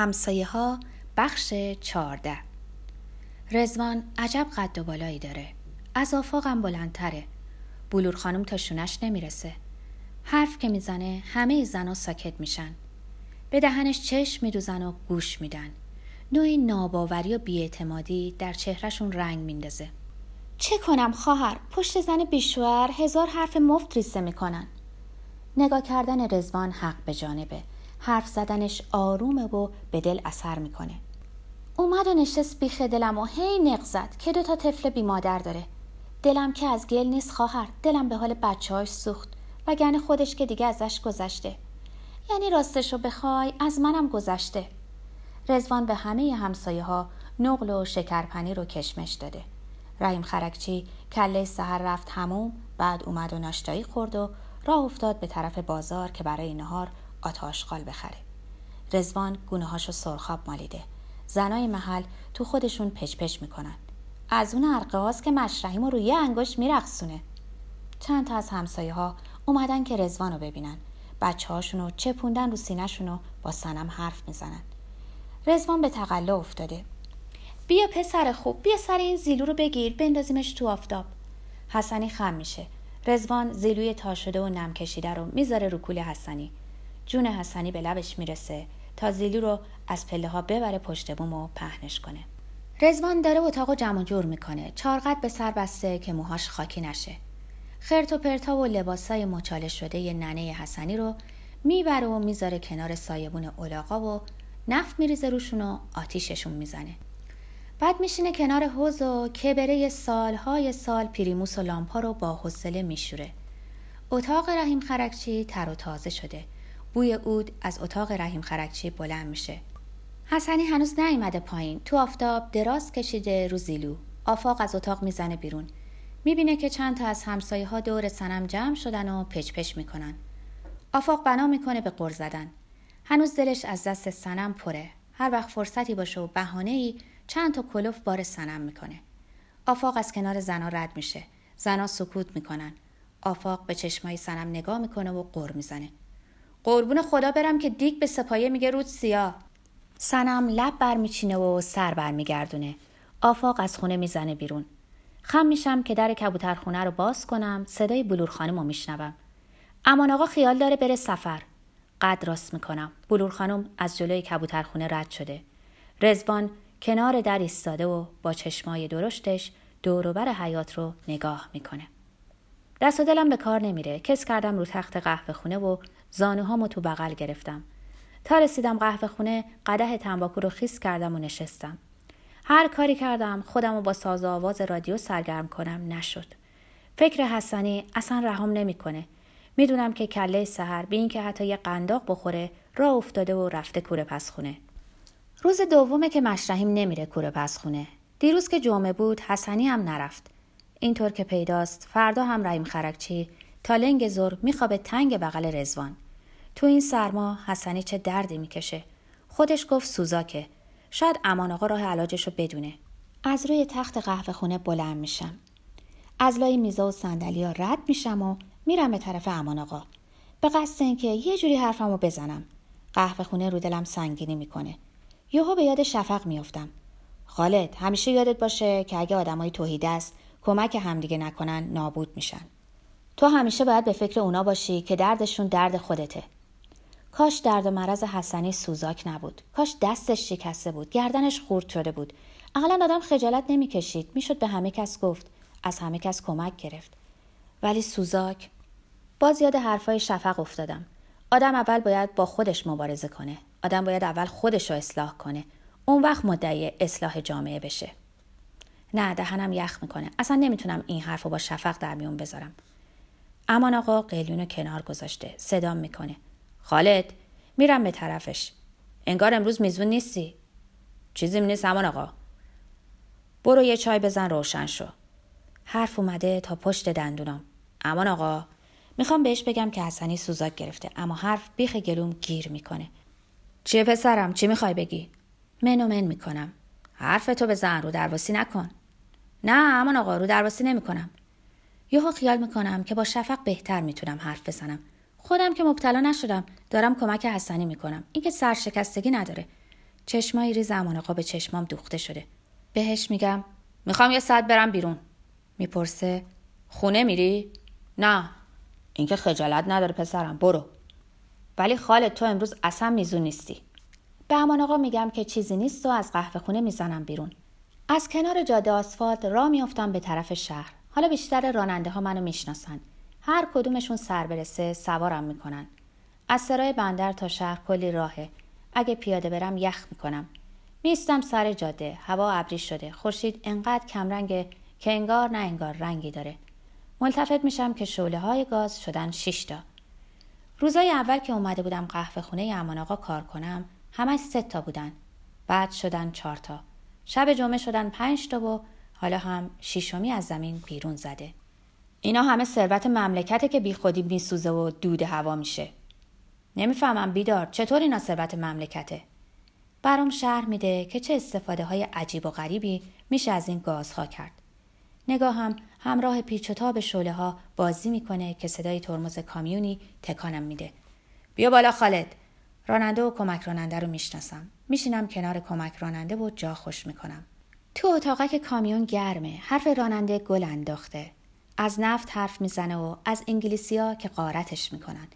همسایه ها بخش چارده رزوان عجب قد و بالایی داره. از آفاقم بلندتره. بلور خانم تا شونش نمی‌رسه. حرف که می‌زنه همه زنا ساکت میشن. به دهنش چشم میدوزن و گوش میدن. نوعی ناباوری و بیاعتمادی در چهرهشون رنگ میندازه. چه کنم خواهر؟ پشت زن بیشوهر هزار حرف مفت ریسته می‌کنن. نگاه کردن رزوان حق به جانبه. حرف زدنش آرومه و به دل اثر می‌کنه. اومد و نشست بیخ دلم و هی نق زد که دو تا طفل بی مادر داره. دلم که از گل نیست خواهر دلم به حال بچه‌هاش سوخت وگرنه خودش که دیگه ازش گذشته. یعنی راستشو بخوای از منم گذشته. رزوان به همه همسایه ها نقل و شکرپنی رو کشمش داده. رحیم خرکچی کله سهر رفت هموم بعد اومد و ناشتایی خورد و راه افتاد به طرف بازار که برای نهار آتاشقال بخره. رزوان گونه هاشو سرخاب مالیده. زنای محل تو خودشون پچ پچ می‌کنن. از اون ارقاز که مشرحیم و روی انگشت میرقصونه. چند تا از همسایه ها اومدن که رزوان رو ببینن. بچه هاشونو چپوندن رو سینهشونو با سنم حرف می‌زنن. رزوان به تقلا افتاده. بیا پسر خوب بیا سر این زیلو رو بگیر بندازیمش تو آفتاب. حسنی خم میشه. رزوان زیلوی تا شده و نم کشیده رو می‌ذاره رو کول حسنی. جون حسنی به لبش می‌رسه تا زیلو رو از پله ها ببره پشت بوم و پهنش کنه. رزوان داره اتاق جمع جور می‌کنه. چارقد به سر بسته که موهاش خاکی نشه. خرت و پرتا و لباسای مچاله شده ی ننه حسنی رو می‌بره و می‌ذاره کنار سایبون اولاغا و نفت میریزه روشون و آتیششون می‌زنه. بعد میشینه کنار حوز و کبره سالهای سال پریموس و لامپا رو با حوصله میشوره. اتاق رحیم خرکچی تر و تازه شده. بوی اود از اتاق رحیم خرکچی بلند میشه. حسنی هنوز نیامده پایین. تو آفتاب دراز کشیده رو زیلو. آفاق از اتاق می‌زنه بیرون. می‌بینه که چند تا از همسایه ها دور سنم جمع شدن و پچ پچ می‌کنن. آفاق بنا می‌کنه به قر زدن. هنوز دلش از دست سنم پره. هر وقت فرصتی باشه و بهانه ای چند تا کلوف بار سنم می‌کنه. آفاق از کنار زنا رد میشه. زنا سکوت می‌کنن. آفاق به چشمای سنم نگاه می‌کنه و قر می‌زنه. قربون خدا برم که دیگ به سپایه میگه رود سیاه سنم لب برمیچینه و سر برمیگردونه. آفاق از خونه می‌زنه بیرون. خم میشم که در کبوترخونه رو باز کنم صدای بلور خانم رو میشنوم. امان آقا خیال داره بره سفر. قد راست می‌کنم. بلور خانم از جلوی کبوترخونه رد شده. رزوان کنار در ایستاده و با چشمای درشتش دوروبر حیات رو نگاه می‌کنه. دست و دلم به کار نمیره. کس کردم رو تخت قهوه خونه و زانوهامو تو بغل گرفتم. تا رسیدم قهوه خونه قده تنباکو رو خیس کردم و نشستم. هر کاری کردم خودم رو با ساز آواز رادیو سرگرم کنم. نشد. فکر حسنی اصلا رهام نمی‌کنه. می‌دونم که کله سحر به اینکه حتی یه قنداق بخوره راه افتاده و رفته کوره پس خونه روز دومه که مشرحیم نمیره کوره پس خونه دیروز که جمعه بود حسنی هم نرفت. اینطور که پیداست فردا هم رحیم خرکچی تا لنگ زور میخوابه تنگ بغل رزوان تو این سرما حسنی چه دردی می‌کشه. خودش گفت سوزاکه. شاید امان آقا راه علاجش رو بدونه. از روی تخت قهوه خونه بلند میشم. از لای میزا و صندلی رد میشم و میرم به طرف امان آقا. به قصد اینکه یه جوری حرفمو بزنم. قهوه خونه رو دلم سنگینی می‌کنه. یهو به یاد شفق میافتم. خالد همیشه یادت باشه که اگه آدمای توحید است کمک همدیگه نکنن نابود میشن. تو همیشه باید به فکر اونا باشی که دردشون درد خودته. کاش درد و مرض حسنی سوزاک نبود. کاش دستش شکسته بود گردنش خورد شده بود. اقلا آدم خجالت نمی‌کشید. می‌شد به همه کس گفت از همه کس کمک گرفت. ولی سوزاک باز یاد حرفای شفق افتادم. آدم اول باید با خودش مبارزه کنه. آدم باید اول خودش رو اصلاح کنه. اون وقت مدعی اصلاح جامعه بشه. نه دهنم یخ می‌کنه. اصلا نمی‌تونم این حرف رو با شفق در میون بذارم. امان آقا قلیون کنار گذاشته صدام می‌کنه. خالد میرم به طرفش. انگار امروز میزون نیستی. چیزی نیست امان آقا. برو یه چای بزن روشن شو. حرف اومده تا پشت دندونم امان آقا می‌خوام بهش بگم که حسنی سوزاک گرفته اما حرف بیخ گلوم گیر می‌کنه. چیه پسرم؟ چی می‌خوای بگی؟ منو من می‌کنم. حرف تو بزن رو درواسی نکن. نه امان آقا رو درواسی نمی‌کنم. یهو خیال می‌کنم که با شفق بهتر می‌تونم حرف بزنم. خودم که مبتلا نشدم دارم کمک حسنی می‌کنم. اینکه سرشکستگی نداره. چشمایی ریز امان آقا به چشمام دوخته شده. بهش میگم می‌خوام یه ساعت برم بیرون. می‌پرسه خونه میری؟ نه. اینکه خجالت نداره پسرم برو. ولی خالت تو امروز اصلا میزون نیستی. به امان آقا میگم که چیزی نیست و از قهوه خونه می‌زنم بیرون. از کنار جاده آسفالت راه میافتم به طرف شهر. حالا بیشتر راننده ها منو می‌شناسن. هر کدومشون سر برسه سوارم می‌کنن. از سرای بندر تا شهر کلی راهه. اگه پیاده برم یخ می‌کنم. میستم سر جاده. هوا ابری شده. خورشید انقدر کمرنگه که انگار نه انگار رنگی داره. ملتفت میشم که شعله های گاز شدن شیشتا روزای اول که اومده بودم قهوه خونه امان آقا کار کنم همش سه تا بودن. بعد شدن چهار تا. شب جمعه شدن پنج تا و حالا هم شیشمی از زمین بیرون زده. اینا همه ثروت مملکته که بیخودی میسوزه و دود هوا میشه. نمی‌فهمم بیدار چطور اینا ثروت مملکته؟ برام شهر میده که چه استفاده های عجیب و غریبی میشه از این گازها کرد. نگاهم همراه پیچ و تاب شعله ها بازی می‌کنه که صدای ترمز کامیونی تکانم میده. بیا بالا خالد. راننده و کمک راننده رو می‌شناسم. میشینم کنار کمک راننده و جا خوش می‌کنم. تو اتاقک کامیون گرمه. حرف راننده گل انداخته. از نفت حرف می‌زنه و از انگلیسیا که قارتش می‌کنن.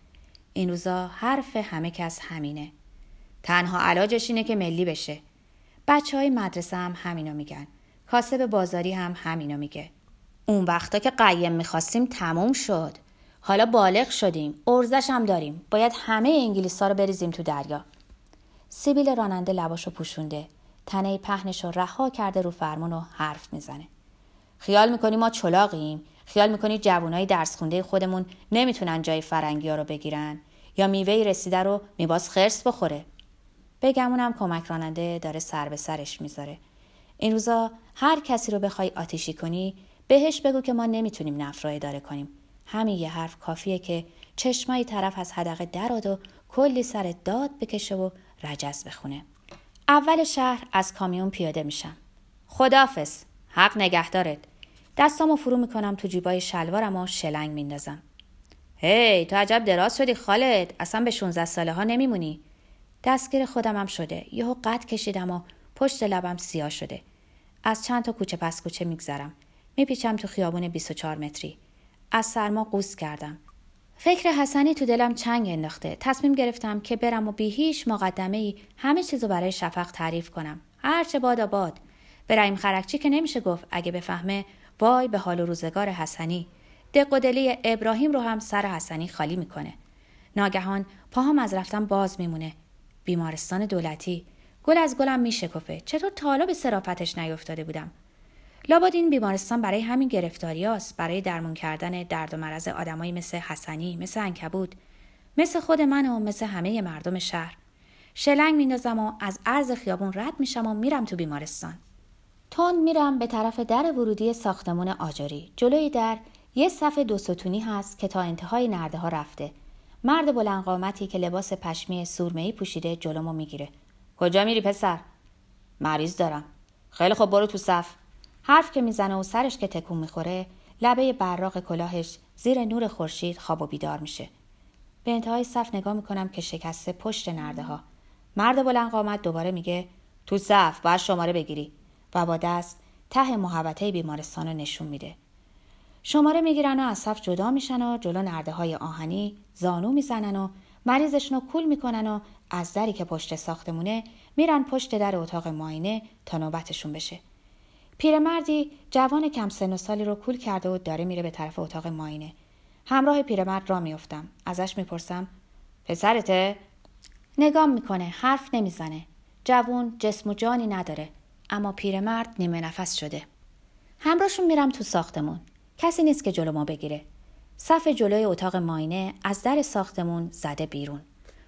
این روزا حرف همه کس همینه. تنها علاجش اینه که ملی بشه. بچه های مدرسه هم همینو میگن. کاسب بازاری هم همینو میگه. اون وقتا که قیم می‌خواستیم تموم شد. حالا بالغ شدیم. ارزش هم داریم. باید همه انگلیس ها رو بریزیم تو دریا. سیبیل راننده لباشو پوشونده. تنه پهنش رو رها کرده رو فرمون و حرف می‌زنه. خیال می‌کنی ما چلاقیم؟ خیال می‌کنی جوانای درس خونده خودمون نمی‌تونن جای فرنگی ها رو بگیرن؟ یا میوه رسیده رو میباز خرس بخوره؟ بگمونم کمک راننده داره سر به سرش می‌ذاره. این روزا هر کسی رو بخوای آتیشی کنی بهش بگو که ما نمی‌تونیم نفت رو اداره کنیم. همین یه حرف کافیه که چشمایی طرف از حدقه دراد و کلی سر داد بکشه و رجز بخونه. اول شهر از کامیون پیاده میشم. خدافز حق نگهدارت دستامو فرو می‌کنم تو جیبای شلوارم و شلنگ میندازم. هی hey, تو عجب دراز شدی خالد. اصلا به 16 ساله ها نمیمونی. دستگیر خودمم شده. یهو قد کشیدم و پشت لبم سیاه شده. از چند تا کوچه پس کوچه میگذرم. میپیچم تو خیابون 24 متری. از سرما قوس کردم. فکر حسنی تو دلم چنگ انداخته. تصمیم گرفتم که برم و بی هیچ مقدمه ای همه چیزو برای شفق تعریف کنم. هرچه باد آباد به رحیم خرکچی که نمیشه گفت. اگه بفهمه وای به حال و روزگار حسنی. دق و دلی ابراهیم رو هم سر حسنی خالی می‌کنه. ناگهان پاهم از رفتن باز میمونه. بیمارستان دولتی. گل از گلم میشکفه. چطور تالا به سرافتش نیفتاده بودم؟ لابد این بیمارستان برای همین گرفتاریاست برای درمون کردن درد و مرض آدمایی مثل حسنی مثل انکبود مثل خود من و مثل همه مردم شهر. شلنگ میندازم و از عرض خیابون رد میشم و میرم تو بیمارستان. تون میرم به طرف در ورودی ساختمون آجری. جلوی در یه صف دو ستونی هست که تا انتهای نرده ها رفته. مرد بلند قامتی که لباس پشمی سورمه‌ای پوشیده جلومو می‌گیره. کجا میری پسر؟ مریض دارم. خیلی خوب برو تو صف. حرف که می‌زنه و سرش که تکون می‌خوره لبه براق کلاهش زیر نور خورشید خواب و بیدار میشه. به انتهای صف نگاه می‌کنم که شکسته پشت نرده ها مرد بلند قامت دوباره میگه تو صف باید شماره بگیری. و با دست ته محوطه بیمارستان رو نشون میده. شماره می‌گیرن و از صف جدا میشن و جلو نرده های آهنی زانو می‌زنن و مریضشون رو کول می‌کنن و از دری که پشت ساختمونه میرن پشت در اتاق ماینه تا نوبتشون بشه. پیرمردی جوان کم سن و سالی رو کول کرده و داره میره به طرف اتاق ماینه. همراه پیرمرد را میافتم. ازش می‌پرسم پسرته؟ نگام می‌کنه حرف نمی‌زنه. جوون جسم و جانی نداره اما پیرمرد نیمه نفس شده. همراهشون میرم تو ساختمون. کسی نیست که جلو ما بگیره. صف جلوی اتاق ماینه از در ساختمون زده بیرون.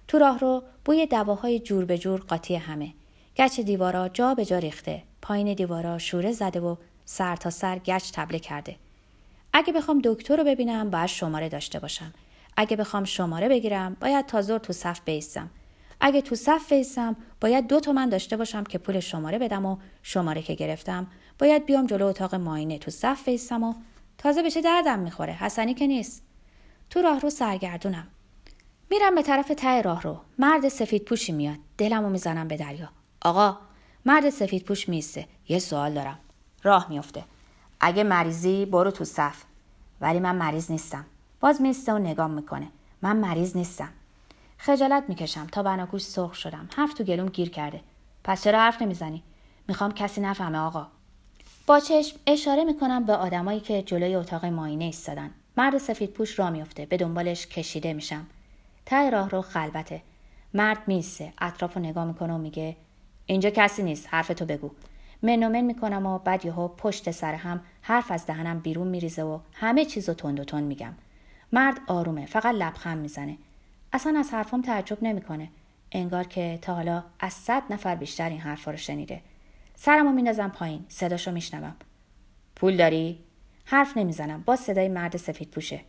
تو راه رو بوی دواهای جور به جور قاطی همه. گچ دیوارا جا به جا ریخته. پایین دیوارا شوره زده و سر تا سر گچ تبله کرده. اگه بخوام دکتر رو ببینم باید شماره داشته باشم. اگه بخوام شماره بگیرم باید تا زور تو صف بیستم. اگه تو صف بیستم باید دو تومن داشته باشم که پول شماره بدم و شماره که گرفتم. باید بیام جلو اتاق ماینه تو صف بیستم و تازه به چه دردم می‌خوره؟ حسنی که نیست. تو راه رو سرگردونم. میرم به طرف ته راه رو. مرد سفید پوشی میاد. دلمو می‌زنم به دریا. آقا مرد سفید پوش میسته. یه سوال دارم. راه میفته. اگه مریضی برو تو صف. ولی من مریض نیستم. باز میسته و نگام می‌کنه. من مریض نیستم. خجالت می‌کشم. تا بناگوش سرخ شدم. حرف تو گلوم گیر کرده. پس چرا حرف نمی‌زنی؟ می‌خوام کسی نفهمه آقا. با چشم اشاره می‌کنم به آدمایی که جلوی اتاق ماینه ایستادن. مرد سفید پوش را میفته. به دنبالش کشیده میشم. ته راه رو خلبته مرد میسته. اطراف رو نگاه می‌کنه و میگه اینجا کسی نیست حرف تو بگو. منومن می‌کنم و بعد یهو پشت سر هم حرف از دهنم بیرون میریزه و همه چیزو تند و تند میگم. مرد آرومه فقط لبخند می‌زنه. اصلا از حرفم تعجب نمی‌کنه. انگار که تا حالا از صد نفر بیشتر این حرفا رو شنیده. سرمو میندازم پایین صداشو میشنوم. پول داری؟ حرف نمی‌زنم با صدای مرد سفید پوشه.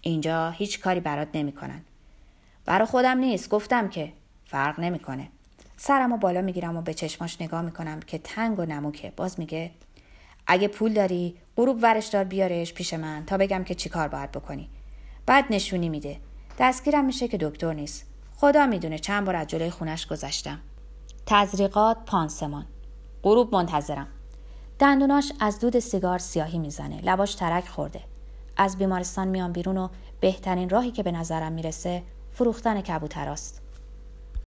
اینجا هیچ کاری برات نمی‌کنن. برا خودم نیست گفتم که فرق نمی‌کنه. سرمو بالا می‌گیرم و به چشماش نگاه می‌کنم که تنگ و نموکه باز میگه اگه پول داری غروب ورش دار بیارش پیش من تا بگم که چیکار باید بکنی. بعد نشونی میده. دستگیرم میشه که دکتر نیست. خدا می‌دونه چند بار از جلوی خونش گذشتم. تزریقات پانسمان. غروب منتظرم. دندوناش از دود سیگار سیاهی می‌زنه. لباش ترک خورده. از بیمارستان میام بیرون و بهترین راهی که به نظرم می‌رسه فروختن کبوتراست.